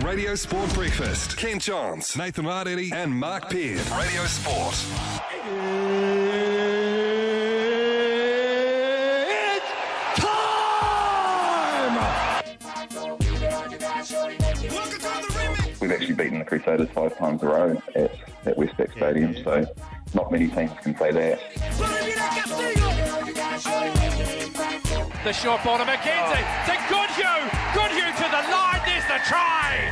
Radio Sport Breakfast. Kent Johns, Nathan Rarere, and Mark Peard. Radio Sport. It's time! We've actually beaten the Crusaders five times in a row at, at Westpac Stadium, so not many teams can say that. The short ball to McKenzie. Oh. To Goodhue. Goodhue to the line. There's the try.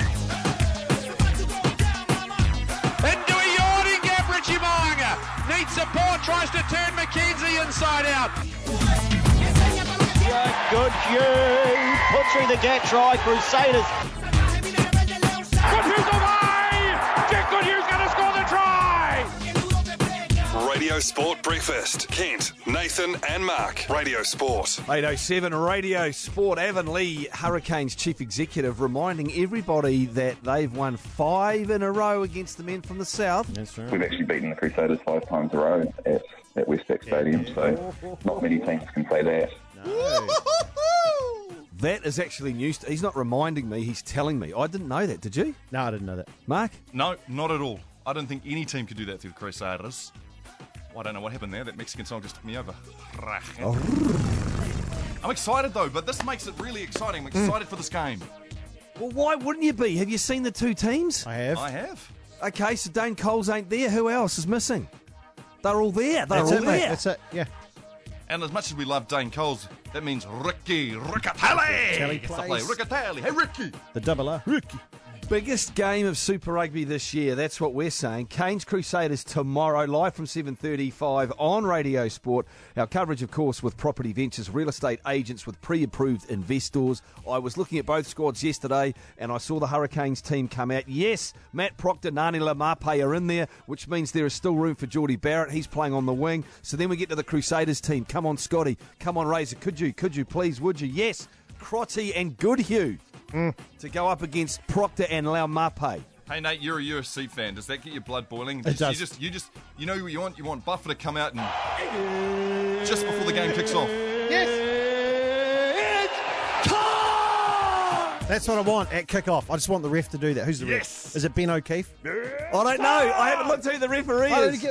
Into a yawning gap, Richie Mo'unga. Needs support. Tries to turn McKenzie inside out. Good Hugh put through the gap try, Crusaders. Sport Breakfast. Kent, Nathan, and Mark. Radio Sport. 807 Radio Sport. Avan Lee, Hurricanes chief executive, reminding everybody that they've won five in a row against the men from the south. That's right. We've actually beaten the Crusaders five times in a row at, at Westpac Stadium, so not many teams can say that. That is actually news. To, he's not reminding me, he's telling me. I didn't know that. Did you? No, I didn't know that. Mark? No, not at all. I don't think any team could do that to the Crusaders. I don't know what happened there. That Mexican song just took me over. Oh. I'm excited though, but this makes it really exciting. I'm hmm. excited for this game. Well, why wouldn't you be? Have you seen the two teams? I have. I have. Okay, so Dane Coles ain't there. Who else is missing? They're all there. They're That's all it, there. mate. That's it. Yeah. And as much as we love Dane Coles, that means Ricky Riccitelli. Riccitelli Gets to play plays. Riccitelli. Hey, Ricky. The double R. Ricky. Biggest game of Super Rugby this year. That's what we're saying. Canes Crusaders tomorrow, live from 7:35 on Radio Sport. Our coverage, of course, with Property Ventures, real estate agents with pre-approved investors. I was looking at both squads yesterday, and I saw the Hurricanes team come out. Yes, Matt Proctor, Ngani Laumape are in there, which means there is still room for Jordie Barrett. He's playing on the wing. So then we get to the Crusaders team. Come on, Scotty. Come on, Razor. Could you? Could you please? Would you? Yes. Crotty and Goodhue to go up against Proctor and Laumape. Hey Nate, you're a UFC fan. Does that get your blood boiling? It Just- does. You just, you just, you know what you want? You want Buffer to come out and just before the game kicks off. Yes. It's time! That's what I want at kick-off. I just want the ref to do that. Who's the Yes. ref? Is it Ben O'Keeffe? I don't know. I haven't looked who the referee is.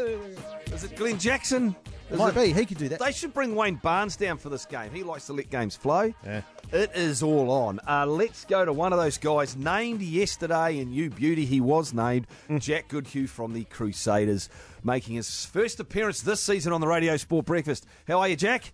Is it Glen Jackson? Is Might it- be. He could do that. They should bring Wayne Barnes down for this game. He likes to let games flow. Yeah. It is all on. Uh, let's go to one of those guys named yesterday in You Beauty. He was named Jack Goodhue from the Crusaders, making his first appearance this season on the Radio Sport Breakfast. How are you, Jack?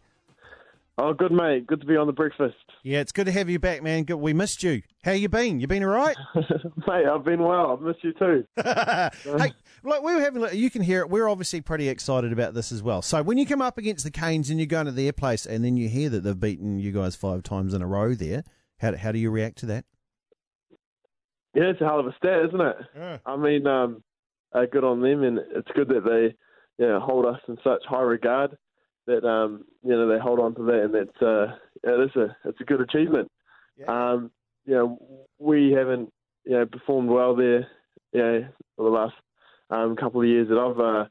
Oh, good mate. Good to be on the breakfast, Yeah, it's good to have you back, man. Good. We missed you. How you been? You been all right? mate. I've been well. I've missed you too. hey, look, we were having. You can hear it. We're obviously pretty excited about this as well. So when you come up against the Canes and you're going to their place, and then you hear that they've beaten you guys five times in a row, there, how how do you react to that? Yeah, it's a hell of a stat, isn't it? I mean, um, uh, good on them, and it's good that they, you know, hold us in such high regard. That um, you know, they hold on to that, and that's uh, yeah, it's a it's a good achievement. Um, you know, we haven't you know performed well there, you know, for the last um, couple of years that I've uh,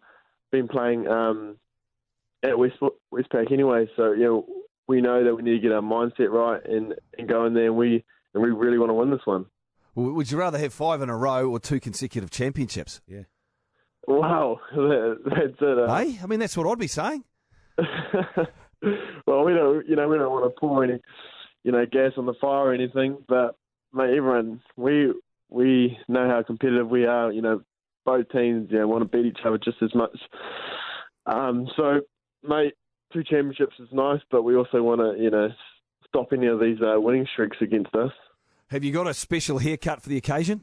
been playing um, at West Westpac anyway. So you know, we know that we need to get our mindset right and, and go in there, and we and we really want to win this one. Would you rather have five in a row or two consecutive championships? Yeah. Wow, that, that's it. Uh, Hey, I mean that's what I'd be saying. well, we don't, you know, we don't want to pour any, you know, gas on the fire or anything. But mate, everyone, we we know how competitive we are. You know, both teams, you know, want to beat each other just as much. Um, so, mate, two championships is nice, but we also want to, you know, stop any of these uh, winning streaks against us. Have you got a special haircut for the occasion?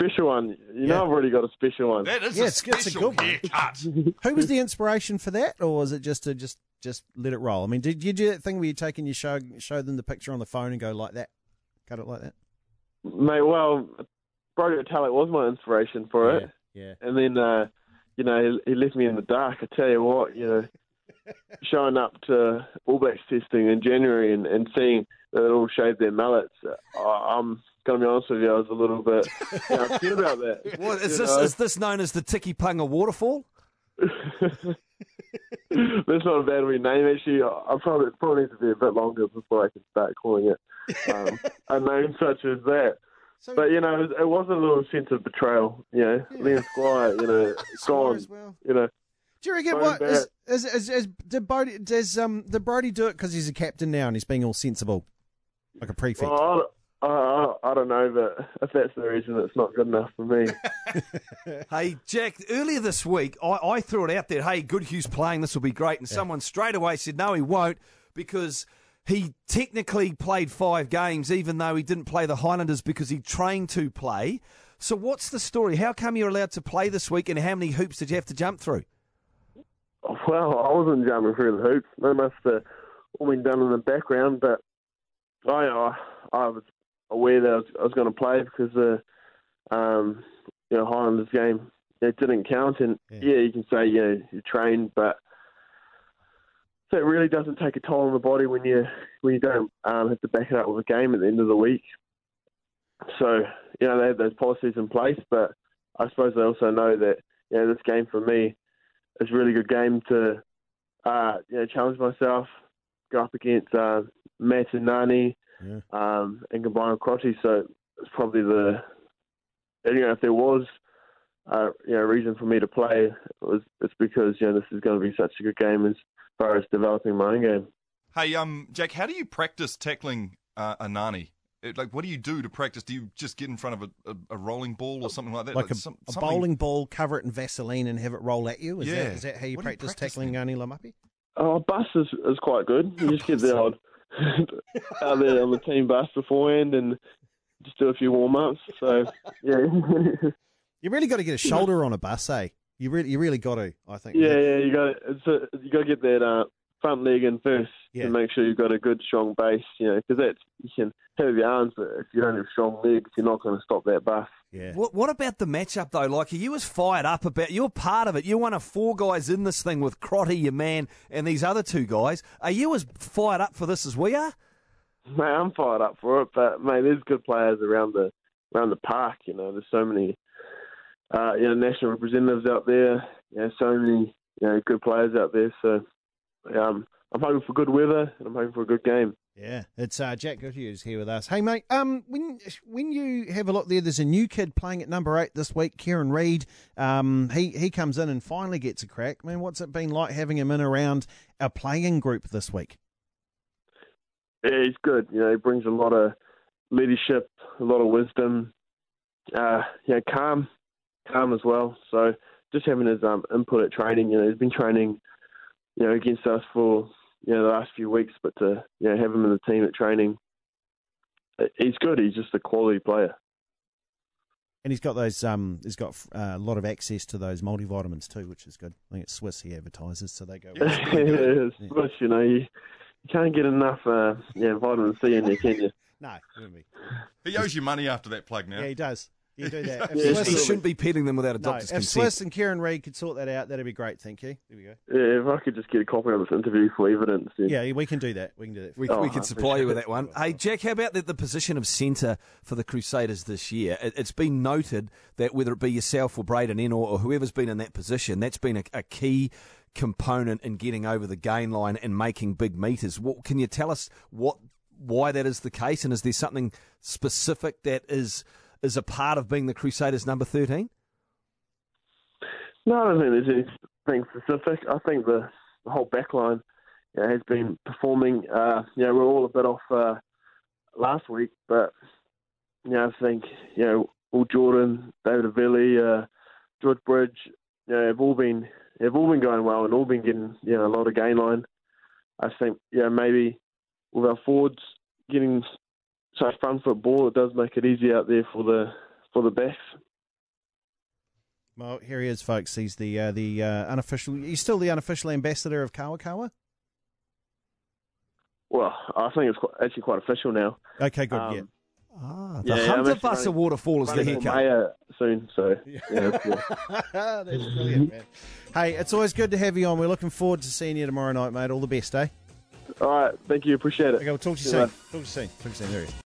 A special one, you know, I've already got a special one. That is Yeah, a it's- it's a special good one. haircut. Who was the inspiration for that, or was it just to just just let it roll? I mean, did you do that thing where you take and you show show them the picture on the phone and go like that, cut it like that? Mate, well, Brodie Retallick was my inspiration for it. Yeah. And then, uh, you know, he, he left me in the dark. I tell you what, you know, showing up to All Blacks testing in January and, and seeing that it all shaved their mullets, uh, I'm going to be honest with you, I was a little bit upset about that. What, is You this know? is this known as the Tiki Punga waterfall? That's not a bad name, actually. I probably it probably needs to be a bit longer before I can start calling it um, a name such as that. So- but you know, it, was a little sense of betrayal. You know, Liam Squire, you know, gone. as well. You know, Do you reckon what is, is, is, is did Brody does um did Brody do it because he's a captain now and he's being all sensible, like a prefect? well, I, don't- I, I, I don't know, but if that's the reason, it's not good enough for me. Hey, Jack, earlier this week, I, I threw it out there, hey, Goodhue's playing, this will be great. And someone straight away said, no, he won't, because he technically played five games, even though he didn't play the Highlanders because he trained to play. So, what's the story? How come you're allowed to play this week, and how many hoops did you have to jump through? Well, I wasn't jumping through the hoops. They must have all been done in the background, but I I, I was aware that I was, I was going to play because the um, you know Highlanders game it didn't count, and Yeah. yeah, you can say you know you trained, but so it really doesn't take a toll on the body when you when you don't um, have to back it up with a game at the end of the week. So you know they have those policies in place, but I suppose they also know that you know this game for me is a really good game to uh, you know challenge myself, go up against uh, Matt and Ngani, Yeah. um, and combine with Crotty. So it's probably the you know if there was uh, you know reason for me to play, it was it's because you know this is going to be such a good game as far as developing my own game. Hey, um, Jack, how do you practice tackling uh, a Ngani? It, like, what do you do to practice? Do you just get in front of a, a, a rolling ball or something like that? like a, some- a bowling ball, cover it in Vaseline and have it roll at you. Is Yeah. that is that how you What do you practice practice tackling then? Ngani Laumape? Oh, bus is, is quite good. You just get the old out there on the team bus beforehand and just do a few warm ups. So yeah. You really got to get a shoulder on a bus, eh? You really, you really got to. I think. Yeah, yeah, you got it's a, you got to get that uh, front leg in first Yeah. to make sure you've got a good strong base. You know, because that's you can have your arms, but if you don't have strong legs, you're not going to stop that bus. yeah. What, what about the matchup, though? Like, are you as fired up about You're part of it. You're one of four guys in this thing with Crotty, your man, and these other two guys. Are you as fired up for this as we are? Mate, I'm fired up for it, but mate, there's good players around the around the park. You know, there's so many, uh, you know, national representatives out there. You know, so many, you know, good players out there. So, um, I'm hoping for good weather and I'm hoping for a good game. Yeah, it's uh, Jack Goodhue's here with us. Hey, mate, um, when when you have a look there, there's a new kid playing at number eight this week, Kieran Read. Um, he he comes in and finally gets a crack. I mean, what's it been like having him in around our playing group this week? Yeah, he's good. You know, he brings a lot of leadership, a lot of wisdom. Uh, know, calm, calm as well. So just having his um, input at training. You know, he's been training, you know, against us for you know the last few weeks, but to you know have him in the team at training, uh, he's good. He's just a quality player. And he's got those. Um, he's got uh, a lot of access to those multivitamins too, which is good. I think it's Swisse he advertises, so they go. It's But you know, you, you can't get enough uh, yeah vitamin C in there, can you? no, wouldn't be. He owes you money after that plug now. Yeah, he does. You do that. If Yeah, He Swisse, he shouldn't be petting them without a no, doctor's if consent. Swisse and Kieran Read could sort that out, that'd be great. Thank you. There we go. Yeah, if I could just get a copy of this interview for evidence. Then. Yeah, we can do that. We can do that. We, Oh, we I can supply you with that one. Hey, Jack, how about the, the position of centre for the Crusaders this year? It, it's been noted that whether it be yourself or Braydon Ennor or, or whoever's been in that position, that's been a, a key component in getting over the gain line and making big meters. What, can you tell us what why that is the case, and is there something specific that is is a part of being the Crusaders' number thirteen? No, I don't think there's anything specific. I think the, the whole backline you know, has been performing. Uh, you know, we're all a bit off uh, last week, but you know, I think you know, all Jordan, David Havili, uh, George Bridge, you know, have all been have all been going well and all been getting you know a lot of gain line. I think you know maybe with our forwards getting such front foot ball, it does make it easy out there for the for the backs. Well, here he is, folks. He's the uh, the uh, unofficial. He's still the unofficial ambassador of Kawakawa. Well, I think it's quite, actually quite official now. Okay, good. Um, yeah. Ah, the Yeah, yeah, Hunter actually Buster waterfall is the running for haircut. mayor soon, so yeah, that's good. That's brilliant, man. Hey, it's always good to have you on. We're looking forward to seeing you tomorrow night, mate. All the best, eh? All right, thank you, appreciate it. Okay, we'll talk to you See soon. you Talk to you soon. Talk to you soon. There he is.